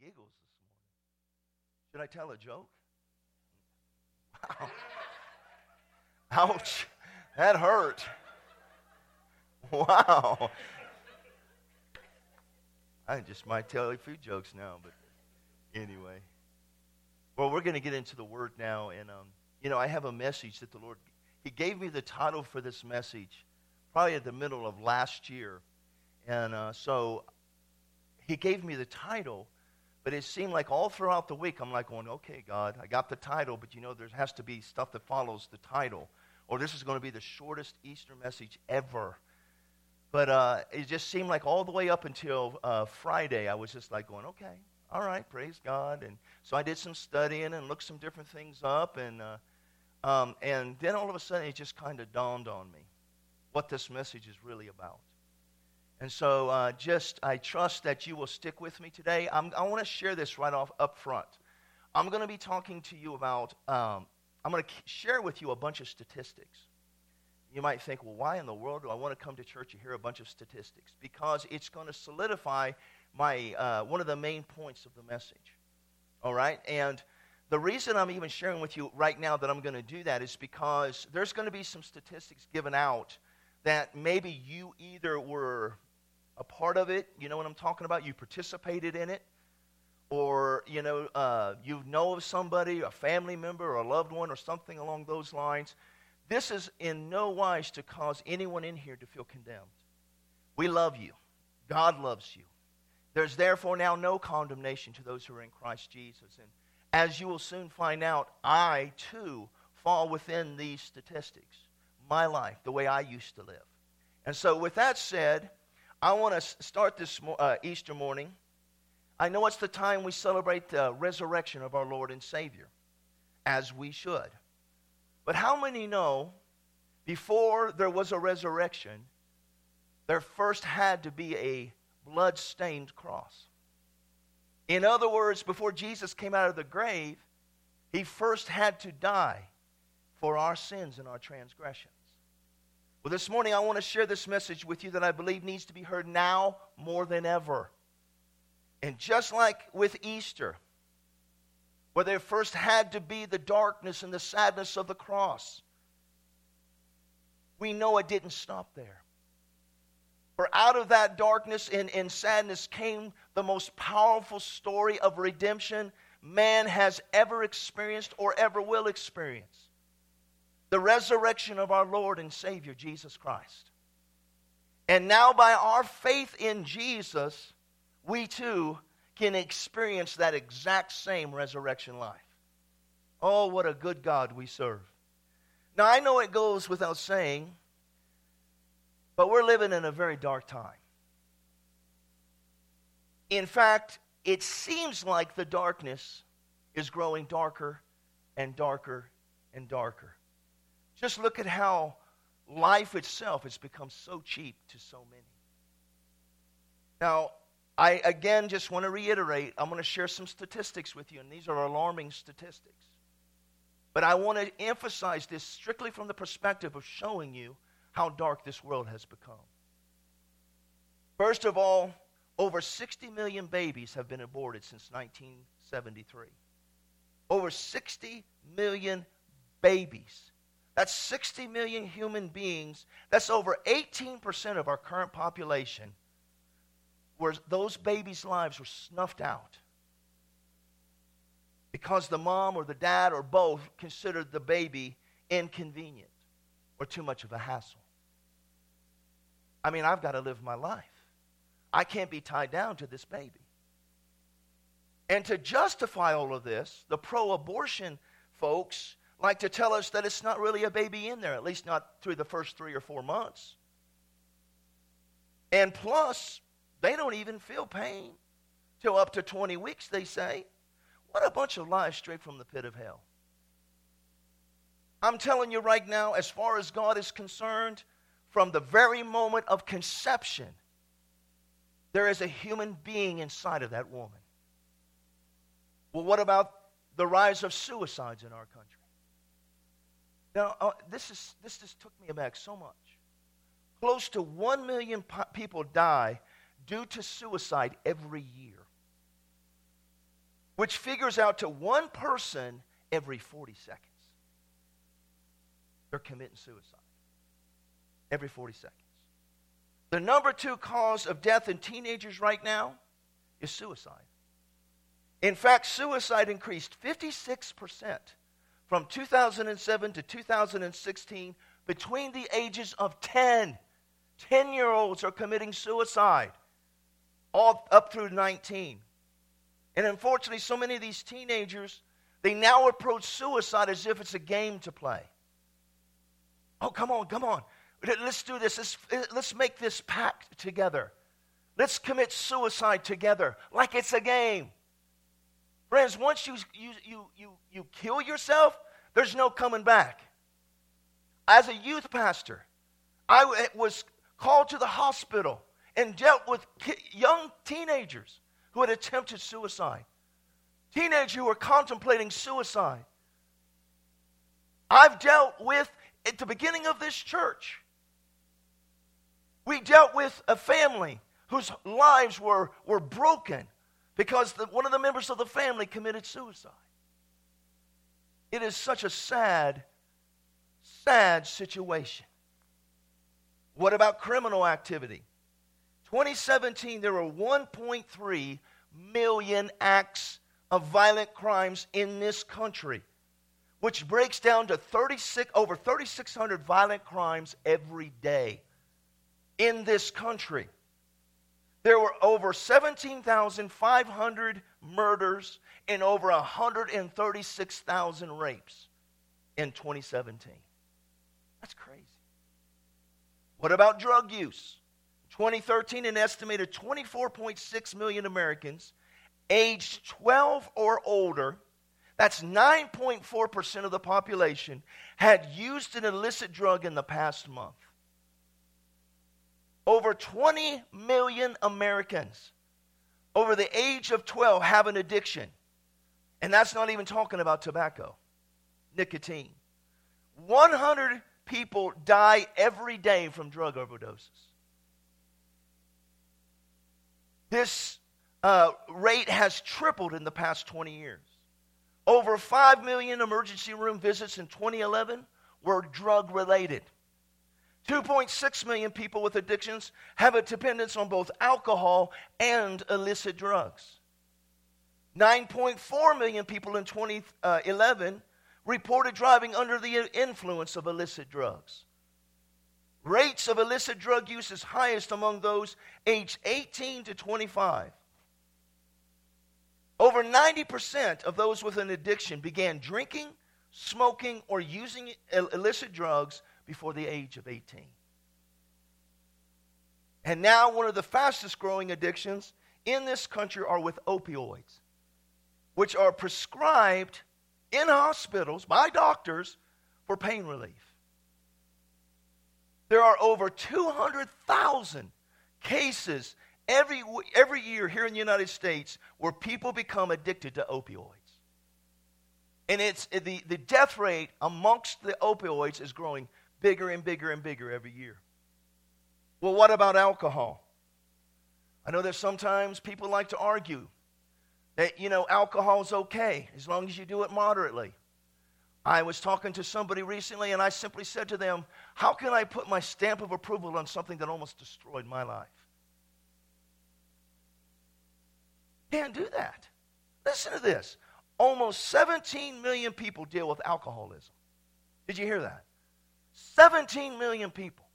giggles this morning. Should I tell a joke? Wow. Ouch. That hurt. Wow. I just might tell a few jokes now, but anyway. Well, we're going to get into the Word now, and um, you know, I have a message that the Lord He gave me the title for this message, probably at the middle of last year, and uh, so He gave me the title, but it seemed like all throughout the week I'm like going, okay, God, I got the title, but you know, there has to be stuff that follows the title, or this is going to be the shortest Easter message ever. But uh, it just seemed like all the way up until uh, Friday, I was just like going, okay, all right, praise God. And so I did some studying and looked some different things up. And, uh, um, and then all of a sudden, it just kind of dawned on me what this message is really about. And so uh, just, I trust that you will stick with me today. I'm, i want to share this right off up front. I'm going to be talking to you about, um, I'm going to share with you a bunch of statistics. You might think, well, why in the world do I want to come to church and hear a bunch of statistics? Because it's going to solidify my uh, one of the main points of the message. All right, and the reason I'm even sharing with you right now that I'm going to do that is because there's going to be some statistics given out that maybe you either were a part of it, you know what I'm talking about, you participated in it, or you know uh, you know of somebody, a family member, or a loved one, or something along those lines this is in no wise to cause anyone in here to feel condemned. We love you. God loves you. There's therefore now no condemnation to those who are in Christ Jesus. And as you will soon find out, I too fall within these statistics. My life, the way I used to live. And so, with that said, I want to start this uh, Easter morning. I know it's the time we celebrate the resurrection of our Lord and Savior, as we should. But how many know before there was a resurrection, there first had to be a blood stained cross? In other words, before Jesus came out of the grave, he first had to die for our sins and our transgressions. Well, this morning I want to share this message with you that I believe needs to be heard now more than ever. And just like with Easter, where there first had to be the darkness and the sadness of the cross. We know it didn't stop there. For out of that darkness and, and sadness came the most powerful story of redemption man has ever experienced or ever will experience the resurrection of our Lord and Savior, Jesus Christ. And now, by our faith in Jesus, we too can experience that exact same resurrection life. Oh, what a good God we serve. Now, I know it goes without saying, but we're living in a very dark time. In fact, it seems like the darkness is growing darker and darker and darker. Just look at how life itself has become so cheap to so many. Now, I again just want to reiterate, I'm going to share some statistics with you, and these are alarming statistics. But I want to emphasize this strictly from the perspective of showing you how dark this world has become. First of all, over 60 million babies have been aborted since 1973. Over 60 million babies. That's 60 million human beings. That's over 18% of our current population where those babies' lives were snuffed out because the mom or the dad or both considered the baby inconvenient or too much of a hassle. I mean, I've got to live my life. I can't be tied down to this baby. And to justify all of this, the pro abortion folks like to tell us that it's not really a baby in there, at least not through the first three or four months. And plus, they don't even feel pain till up to 20 weeks, they say. What a bunch of lies straight from the pit of hell. I'm telling you right now, as far as God is concerned, from the very moment of conception, there is a human being inside of that woman. Well, what about the rise of suicides in our country? Now, uh, this, is, this just took me aback so much. Close to 1 million po- people die due to suicide every year. which figures out to one person every 40 seconds. They're committing suicide every 40 seconds. The number two cause of death in teenagers right now is suicide. In fact, suicide increased 56% from 2007 to 2016 between the ages of 10. 10 year olds are committing suicide, all up through 19. And unfortunately, so many of these teenagers, they now approach suicide as if it's a game to play. Oh, come on, come on. Let's do this. Let's, let's make this pact together. Let's commit suicide together like it's a game. Friends, once you, you, you, you, you kill yourself, there's no coming back. As a youth pastor, I was called to the hospital and dealt with young teenagers who had attempted suicide, teenagers who were contemplating suicide. I've dealt with, at the beginning of this church, we dealt with a family whose lives were, were broken because the, one of the members of the family committed suicide. It is such a sad, sad situation. What about criminal activity? 2017, there were 1.3 million acts of violent crimes in this country, which breaks down to 36, over 3,600 violent crimes every day in this country. There were over 17,500 murders and over 136,000 rapes in 2017. That's crazy. What about drug use? 2013, an estimated 24.6 million Americans aged 12 or older, that's 9.4% of the population, had used an illicit drug in the past month. Over 20 million Americans over the age of 12 have an addiction. And that's not even talking about tobacco, nicotine. 100 people die every day from drug overdoses. This uh, rate has tripled in the past 20 years. Over 5 million emergency room visits in 2011 were drug related. 2.6 million people with addictions have a dependence on both alcohol and illicit drugs. 9.4 million people in 2011 reported driving under the influence of illicit drugs. Rates of illicit drug use is highest among those aged 18 to 25. Over 90% of those with an addiction began drinking, smoking, or using illicit drugs before the age of 18. And now, one of the fastest growing addictions in this country are with opioids, which are prescribed in hospitals by doctors for pain relief. There are over 200,000 cases every, every year here in the United States where people become addicted to opioids. And it's, the, the death rate amongst the opioids is growing bigger and bigger and bigger every year. Well, what about alcohol? I know that sometimes people like to argue that, you know, alcohol is okay as long as you do it moderately. I was talking to somebody recently and I simply said to them, How can I put my stamp of approval on something that almost destroyed my life? Can't do that. Listen to this. Almost 17 million people deal with alcoholism. Did you hear that? 17 million people.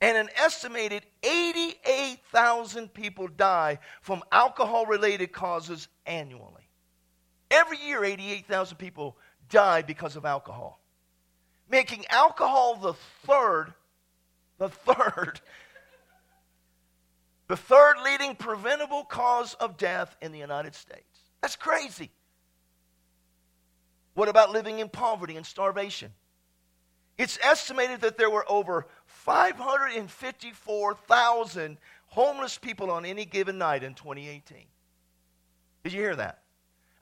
And an estimated 88,000 people die from alcohol related causes annually. Every year, 88,000 people die because of alcohol, making alcohol the third, the third, the third leading preventable cause of death in the United States. That's crazy. What about living in poverty and starvation? It's estimated that there were over 554,000 homeless people on any given night in 2018. Did you hear that?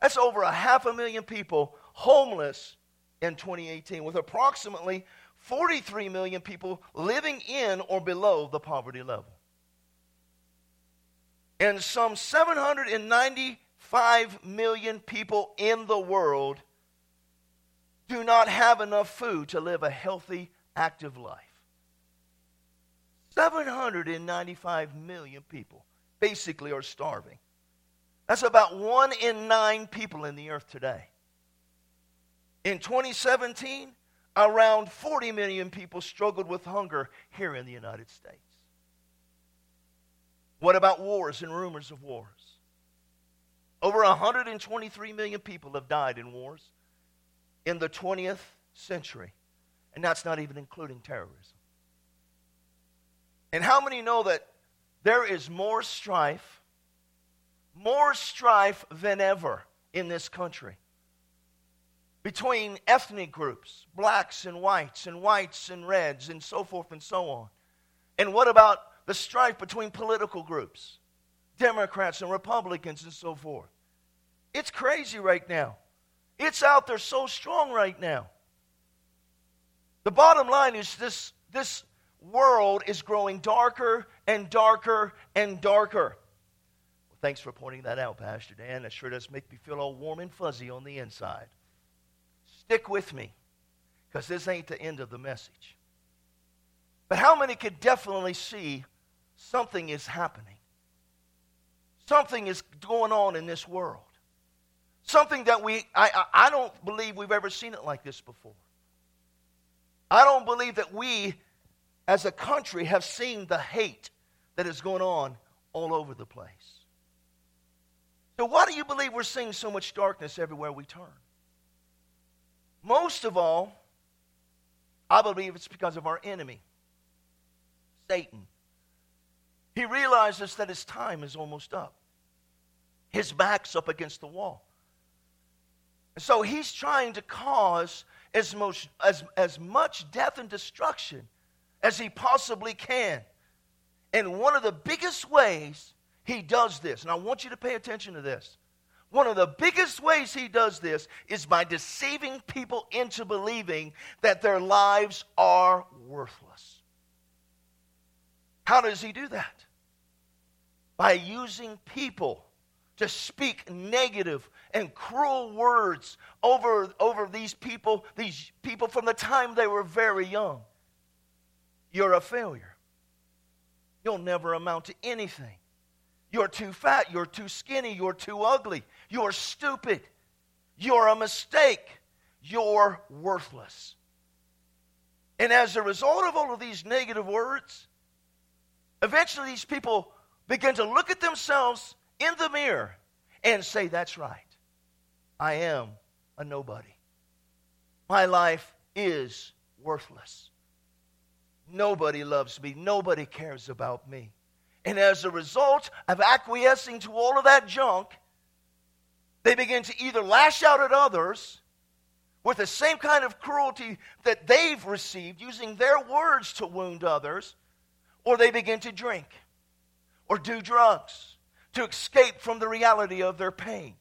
That's over a half a million people homeless in 2018, with approximately 43 million people living in or below the poverty level. And some 795 million people in the world do not have enough food to live a healthy, active life. 795 million people basically are starving. That's about one in nine people in the earth today. In 2017, around 40 million people struggled with hunger here in the United States. What about wars and rumors of wars? Over 123 million people have died in wars in the 20th century, and that's not even including terrorism. And how many know that there is more strife, more strife than ever in this country? between ethnic groups, blacks and whites, and whites and reds, and so forth and so on. And what about the strife between political groups, Democrats and Republicans, and so forth? It's crazy right now. It's out there so strong right now. The bottom line is this, this world is growing darker and darker and darker. Well, thanks for pointing that out, Pastor Dan. That sure does make me feel all warm and fuzzy on the inside. Stick with me, because this ain't the end of the message. But how many could definitely see something is happening? Something is going on in this world. Something that we, I, I, don't believe we've ever seen it like this before. I don't believe that we, as a country, have seen the hate that is going on all over the place. So, why do you believe we're seeing so much darkness everywhere we turn? Most of all, I believe it's because of our enemy, Satan. He realizes that his time is almost up. His back's up against the wall. So he's trying to cause as, most, as, as much death and destruction as he possibly can. And one of the biggest ways he does this, and I want you to pay attention to this, one of the biggest ways he does this is by deceiving people into believing that their lives are worthless. How does he do that? By using people to speak negative and cruel words over, over these people, these people from the time they were very young. You're a failure. You'll never amount to anything. You're too fat. You're too skinny. You're too ugly. You're stupid. You're a mistake. You're worthless. And as a result of all of these negative words, eventually these people begin to look at themselves in the mirror and say, That's right. I am a nobody. My life is worthless. Nobody loves me. Nobody cares about me. And as a result of acquiescing to all of that junk, they begin to either lash out at others with the same kind of cruelty that they've received, using their words to wound others, or they begin to drink or do drugs to escape from the reality of their pain,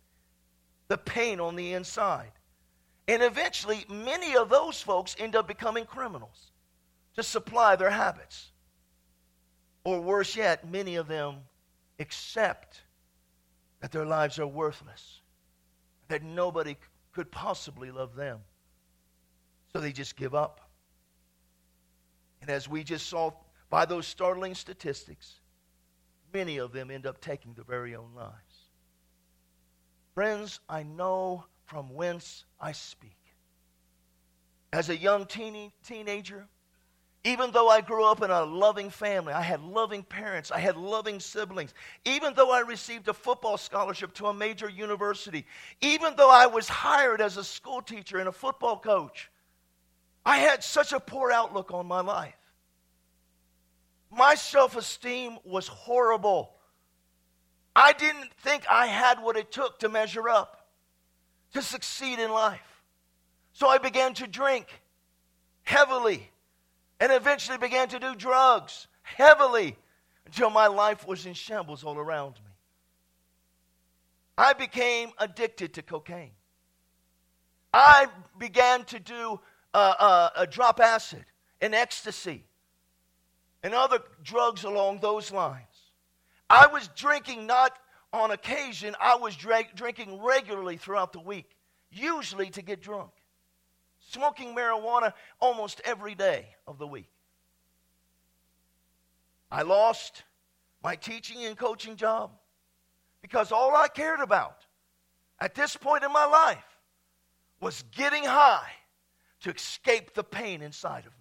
the pain on the inside. And eventually, many of those folks end up becoming criminals to supply their habits. Or worse yet, many of them accept that their lives are worthless, that nobody could possibly love them. So they just give up. And as we just saw by those startling statistics, many of them end up taking their very own lives. Friends, I know from whence I speak. As a young teen- teenager, even though I grew up in a loving family, I had loving parents, I had loving siblings, even though I received a football scholarship to a major university, even though I was hired as a school teacher and a football coach, I had such a poor outlook on my life. My self esteem was horrible. I didn't think I had what it took to measure up, to succeed in life. So I began to drink heavily and eventually began to do drugs heavily until my life was in shambles all around me. I became addicted to cocaine. I began to do uh, uh, a drop acid and ecstasy and other drugs along those lines. I was drinking not on occasion, I was dra- drinking regularly throughout the week, usually to get drunk. Smoking marijuana almost every day of the week. I lost my teaching and coaching job because all I cared about at this point in my life was getting high to escape the pain inside of me.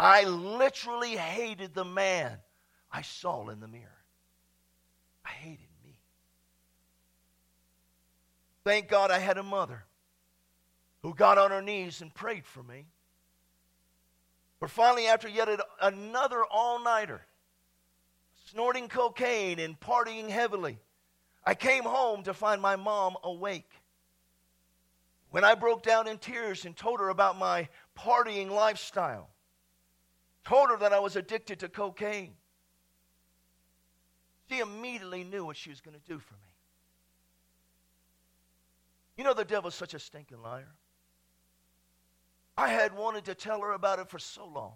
I literally hated the man I saw in the mirror. I hated me. Thank God I had a mother who got on her knees and prayed for me. But finally, after yet another all nighter, snorting cocaine and partying heavily, I came home to find my mom awake. When I broke down in tears and told her about my partying lifestyle, told her that I was addicted to cocaine, she immediately knew what she was going to do for me. You know, the devil's such a stinking liar. I had wanted to tell her about it for so long.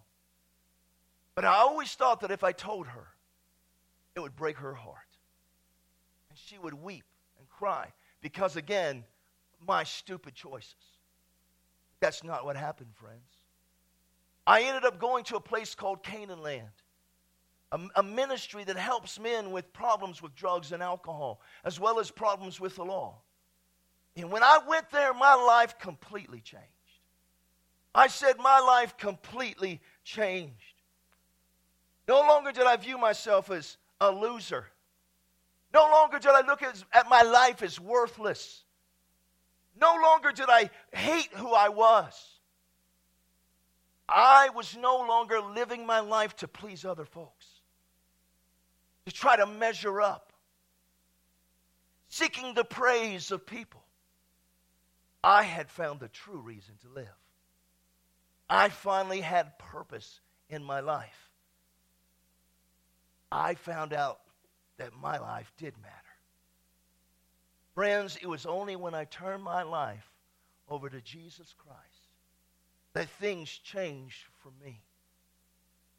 But I always thought that if I told her, it would break her heart. And she would weep and cry because, again, my stupid choices. That's not what happened, friends. I ended up going to a place called Canaan Land, a, a, ministry that helps men with problems with drugs and alcohol, as well as problems with the law. And when I went there, my life completely changed. I said, My life completely changed. No longer did I view myself as a loser. No longer did I look at, at my life as worthless. No longer did I hate who I was. I was no longer living my life to please other folks, to try to measure up, seeking the praise of people. I had found the true reason to live. I finally had purpose in my life. I found out that my life did matter. Friends, it was only when I turned my life over to Jesus Christ that things changed for me.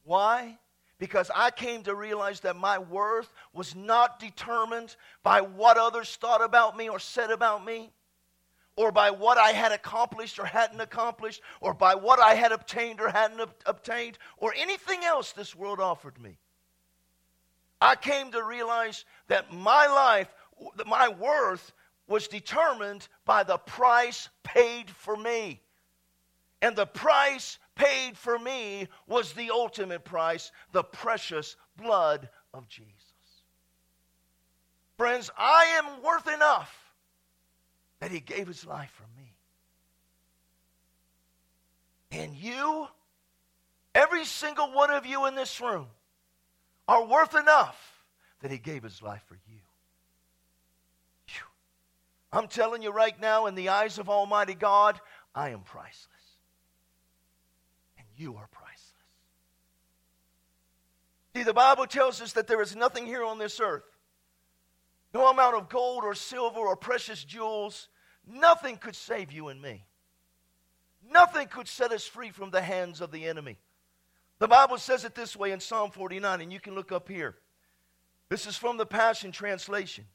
Why? Because I came to realize that my worth was not determined by what others thought about me or said about me, or by what I had accomplished or hadn't accomplished, or by what I had obtained or hadn't ob- obtained, or anything else this world offered me. I came to realize that my life that my worth was determined by the price paid for me. And the price paid for me was the ultimate price, the precious blood of Jesus. Friends, I am worth enough that He gave His life for me. And you, every single one of you in this room, are worth enough that He gave His life for you. I'm telling you right now, in the eyes of Almighty God, I am priceless. You are priceless. See, the Bible tells us that there is nothing here on this earth, no amount of gold or silver or precious jewels, nothing could save you and me. Nothing could set us free from the hands of the enemy. The Bible says it this way in Psalm 49, and you can look up here. This is from the Passion Translation.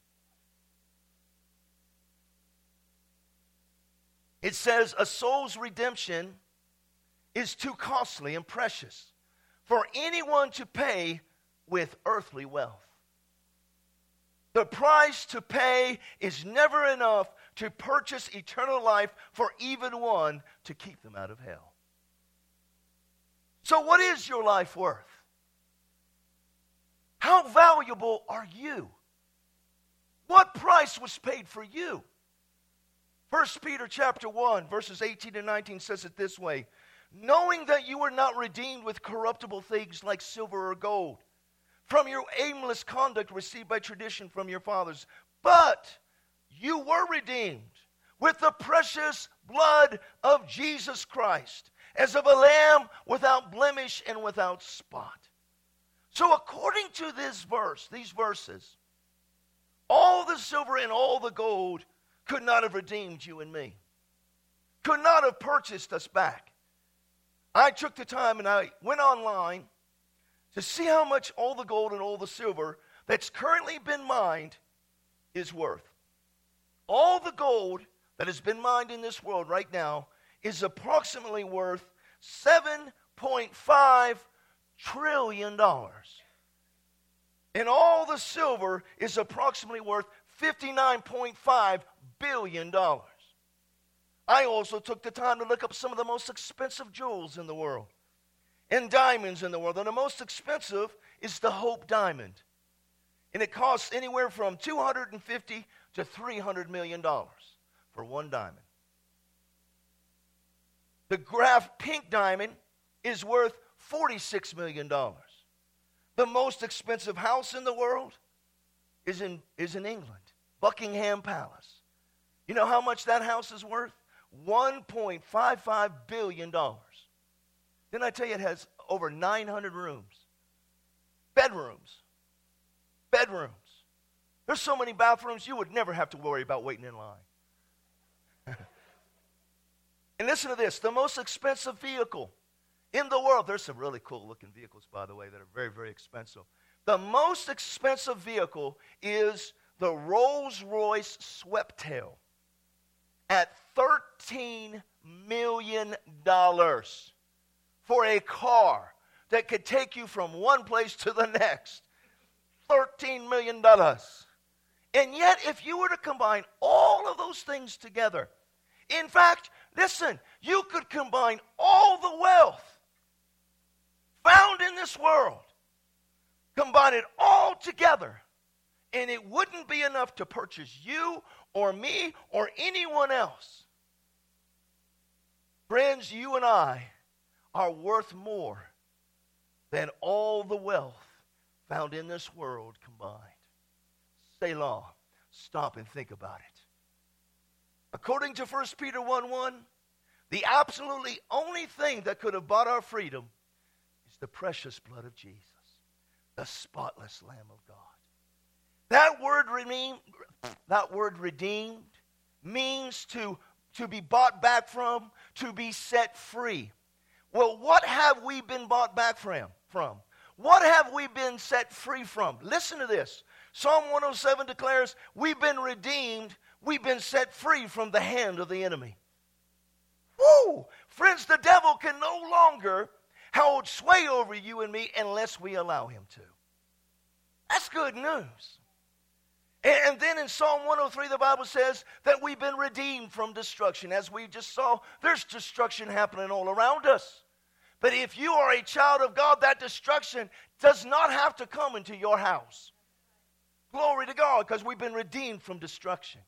It says, A soul's redemption is too costly and precious for anyone to pay with earthly wealth. The price to pay is never enough to purchase eternal life for even one to keep them out of hell. So, what is your life worth? How valuable are you? What price was paid for you? First Peter chapter 1, verses 18 and 19 says it this way knowing that you were not redeemed with corruptible things like silver or gold from your aimless conduct received by tradition from your fathers, but you were redeemed with the precious blood of Jesus Christ, as of a lamb without blemish and without spot. So, according to this verse, these verses, all the silver and all the gold could not have redeemed you and me, could not have purchased us back. I took the time and I went online to see how much all the gold and all the silver that's currently been mined is worth. All the gold that has been mined in this world right now is approximately worth $7.5 trillion. And all the silver is approximately worth $59.5 billion. I also took the time to look up some of the most expensive jewels in the world and diamonds in the world. And the most expensive is the Hope Diamond. And it costs anywhere from 250 to 300 million dollars for one diamond. The Graf pink diamond is worth 46 million dollars. The most expensive house in the world is in, is in England, Buckingham Palace. You know how much that house is worth? $1.55 billion. Then I tell you, it has over 900 rooms, bedrooms, bedrooms. There's so many bathrooms, you would never have to worry about waiting in line. and listen to this the most expensive vehicle in the world, there's some really cool looking vehicles, by the way, that are very, very expensive. The most expensive vehicle is the Rolls Royce Sweptail at $13 million for a car that could take you from one place to the next. $13 million. And yet, if you were to combine all of those things together, in fact, listen, you could combine all the wealth found in this world, combine it all together, and it wouldn't be enough to purchase you or me or anyone else. Friends, you and I are worth more than all the wealth found in this world combined. Selah. Stop and think about it. According to 1 Peter 1 1, the absolutely only thing that could have bought our freedom is the precious blood of Jesus, the spotless Lamb of God. That word that word redeemed means to, to be bought back from, to be set free. Well, what have we been bought back from? from? What have we been set free from? Listen to this. Psalm 107 declares, We've been redeemed, we've been set free from the hand of the enemy. Woo! Friends, the devil can no longer hold sway over you and me unless we allow him to. That's good news. And then in Psalm 103, the Bible says that we've been redeemed from destruction. As we just saw, there's destruction happening all around us. But if you are a child of God, that destruction does not have to come into your house. Glory to God, because we've been redeemed from destruction.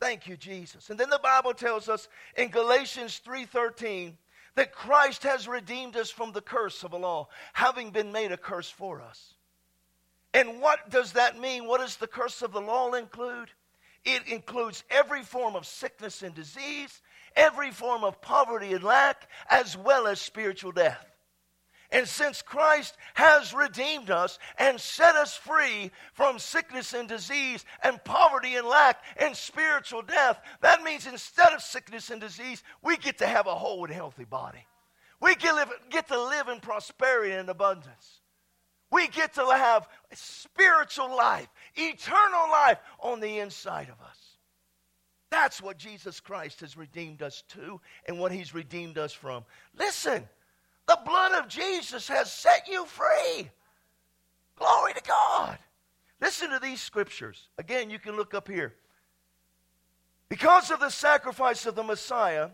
Thank you, Jesus. And then the Bible tells us in Galatians 3:13 that Christ has redeemed us from the curse of the law, having been made a curse for us. And what does that mean? What does the curse of the law include? It includes every form of sickness and disease, every form of poverty and lack, as well as spiritual death. And since Christ has redeemed us and set us free from sickness and disease and poverty and lack and spiritual death, that means instead of sickness and disease, we get to have a whole and healthy body. We get, to live in prosperity and abundance. We get to have spiritual life, eternal life on the inside of us. That's what Jesus Christ has redeemed us to and what he's redeemed us from. Listen, the blood of Jesus has set you free. Glory to God. Listen to these scriptures. Again, you can look up here. Because of the sacrifice of the Messiah,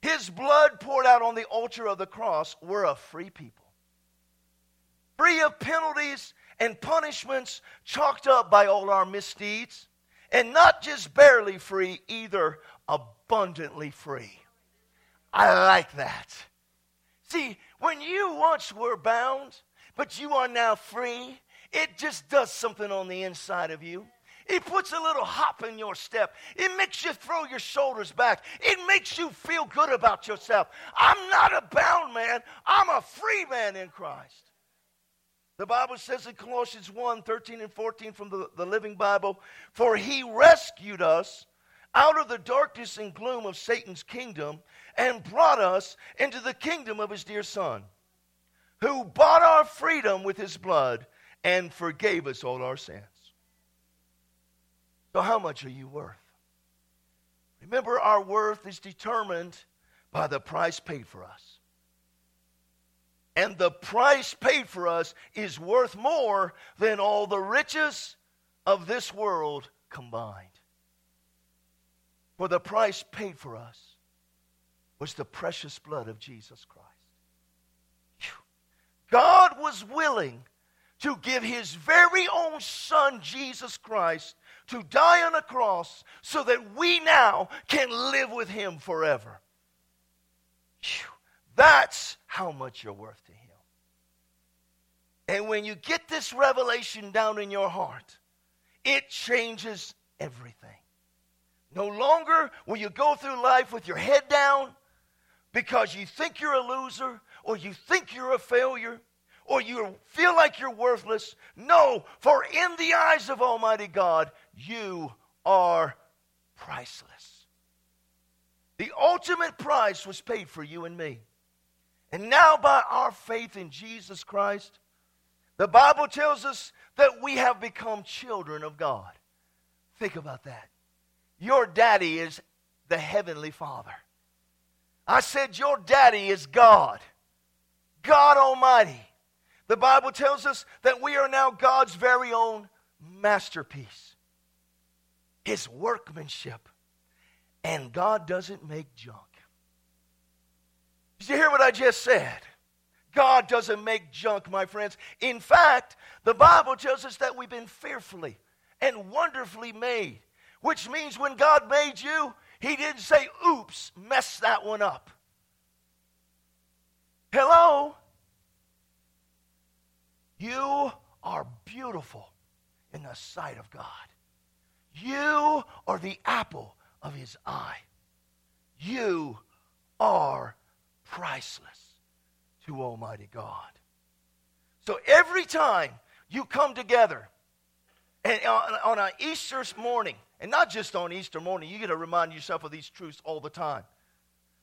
his blood poured out on the altar of the cross, we're a free people. Free of penalties and punishments chalked up by all our misdeeds. And not just barely free, either abundantly free. I like that. See, when you once were bound, but you are now free, it just does something on the inside of you. It puts a little hop in your step. It makes you throw your shoulders back. It makes you feel good about yourself. I'm not a bound man, I'm a free man in Christ. The Bible says in Colossians 1 13 and 14 from the, the Living Bible, For he rescued us out of the darkness and gloom of Satan's kingdom and brought us into the kingdom of his dear Son, who bought our freedom with his blood and forgave us all our sins. So, how much are you worth? Remember, our worth is determined by the price paid for us. And the price paid for us is worth more than all the riches of this world combined. For the price paid for us was the precious blood of Jesus Christ. God was willing to give his very own son, Jesus Christ, to die on a cross so that we now can live with him forever. That's how much you're worth to him. And when you get this revelation down in your heart, it changes everything. No longer will you go through life with your head down because you think you're a loser or you think you're a failure or you feel like you're worthless. No, for in the eyes of Almighty God, you are priceless. The ultimate price was paid for you and me. And now, by our faith in Jesus Christ, the Bible tells us that we have become children of God. Think about that. Your daddy is the Heavenly Father. I said, Your daddy is God, God Almighty. The Bible tells us that we are now God's very own masterpiece, His workmanship. And God doesn't make junk. Did you hear what I just said? God doesn't make junk, my friends. In fact, the Bible tells us that we've been fearfully and wonderfully made, which means when God made you, He didn't say, oops, mess that one up. Hello? You are beautiful in the sight of God. You are the apple of His eye. You are priceless to Almighty God. So every time you come together, and on, on an Easter morning, and not just on Easter morning, you got to remind yourself of these truths all the time.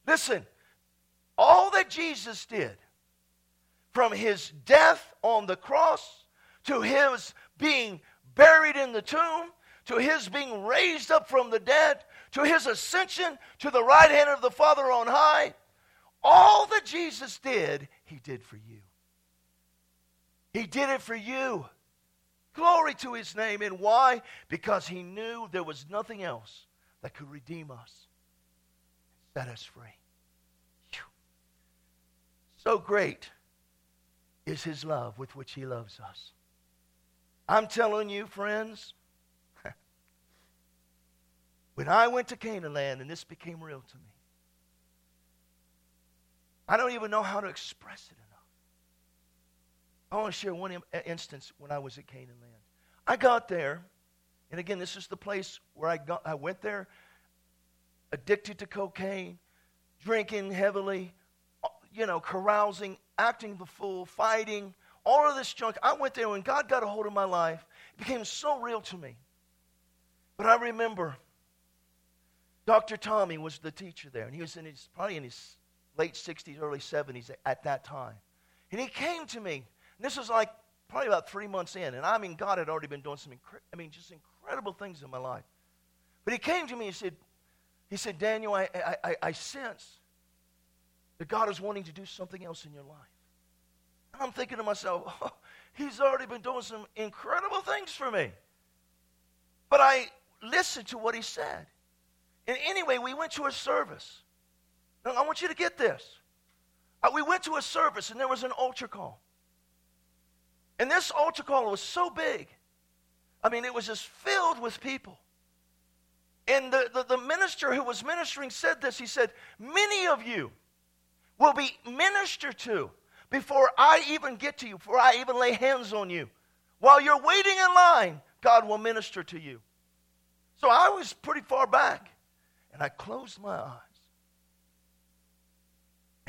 Listen, all that Jesus did, from his death on the cross to his being buried in the tomb to his being raised up from the dead to his ascension to the right hand of the Father on high, all that Jesus did, he did for you. He did it for you. Glory to his name. And why? Because he knew there was nothing else that could redeem us, set us free. Whew. So great is his love with which he loves us. I'm telling you, friends, when I went to Canaan land and this became real to me, I don't even know how to express it enough. I want to share one instance when I was at Canaan Land. I got there, and again, this is the place where I, got, I went there addicted to cocaine, drinking heavily, you know, carousing, acting the fool, fighting, all of this junk. I went there when God got a hold of my life. It became so real to me. But I remember Dr. Tommy was the teacher there, and he was in his, probably in his late 60s, early 70s at that time. And he came to me. And this was like probably about three months in. And I mean, God had already been doing some, incre- I mean, just incredible things in my life. But he came to me and said, he said, Daniel, I, I, I, sense that God is wanting to do something else in your life. And I'm thinking to myself, oh, he's already been doing some incredible things for me. But I listened to what he said. And anyway, we went to a service. Now, I want you to get this. Uh, we went to a service and there was an altar call. And this altar call was so big. I mean, it was just filled with people. And the, the, the minister who was ministering said this. He said, Many of you will be ministered to before I even get to you, before I even lay hands on you. While you're waiting in line, God will minister to you. So I was pretty far back, and I closed my eyes.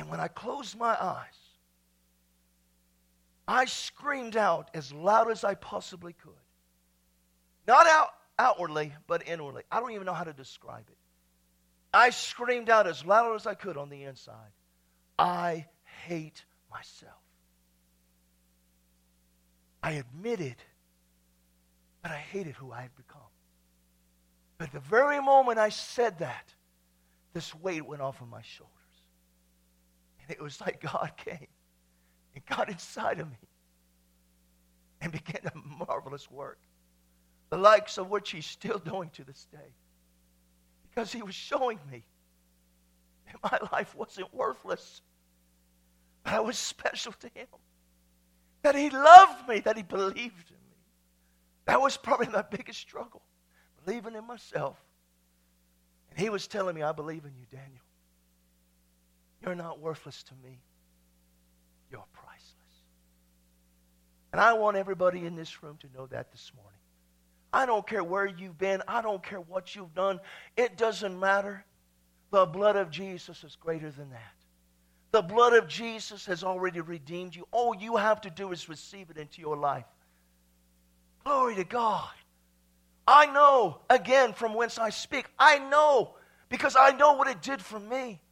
And when I closed my eyes, I screamed out as loud as I possibly could. Not out, outwardly, but inwardly. I don't even know how to describe it. I screamed out as loud as I could on the inside. I hate myself. I admitted that I hated who I had become. But the very moment I said that, this weight went off of my shoulders. And it was like God came and got inside of me and began a marvelous work, the likes of which he's still doing to this day. Because he was showing me that my life wasn't worthless, but I was special to him, that he loved me, that he believed in me. That was probably my biggest struggle, believing in myself. And he was telling me, I believe in you, Daniel. You're not worthless to me. You're priceless. And I want everybody in this room to know that this morning. I don't care where you've been. I don't care what you've done. It doesn't matter. The blood of Jesus is greater than that. The blood of Jesus has already redeemed you. All you have to do is receive it into your life. Glory to God. I know, again, from whence I speak. I know because I know what it did for me.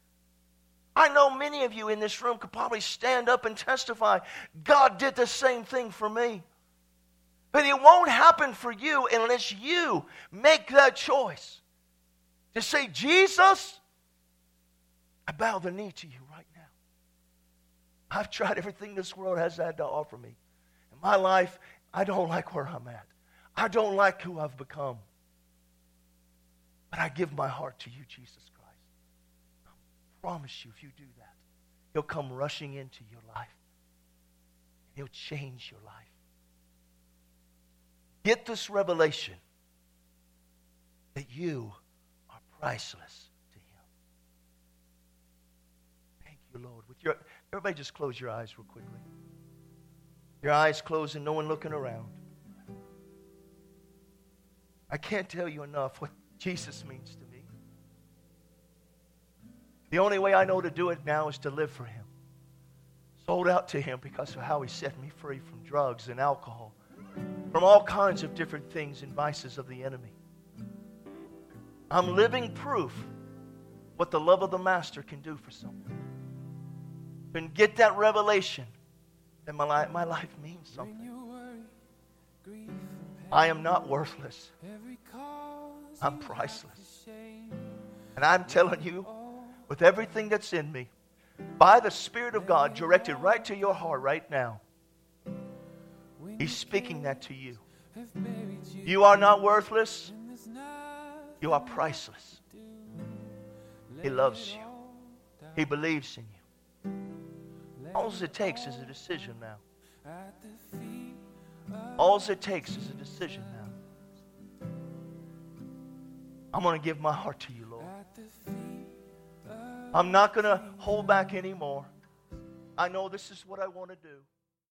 I know many of you in this room could probably stand up and testify God did the same thing for me. But it won't happen for you unless you make that choice to say, Jesus, I bow the knee to you right now. I've tried everything this world has had to offer me. In my life, I don't like where I'm at. I don't like who I've become. But I give my heart to you, Jesus promise you, if you do that, He'll come rushing into your life. He'll change your life. Get this revelation that you are priceless to Him. Thank you, Lord. With your, everybody, just close your eyes real quickly. Your eyes closed and no one looking around. I can't tell you enough what Jesus means. The only way I know to do it now is to live for Him. Sold out to Him because of how He set me free from drugs and alcohol, from all kinds of different things and vices of the enemy. I'm living proof what the love of the Master can do for someone. And get that revelation that my life, my life means something. I am not worthless. I'm priceless. And I'm telling you, with everything that's in me, by the Spirit of God directed right to your heart right now, He's speaking that to you. You are not worthless. You are priceless. He loves you. He believes in you. All it takes is a decision now. All it takes is a decision now. I'm going to give my heart to you, Lord. I'm not going to hold back anymore. I know this is what I want to do.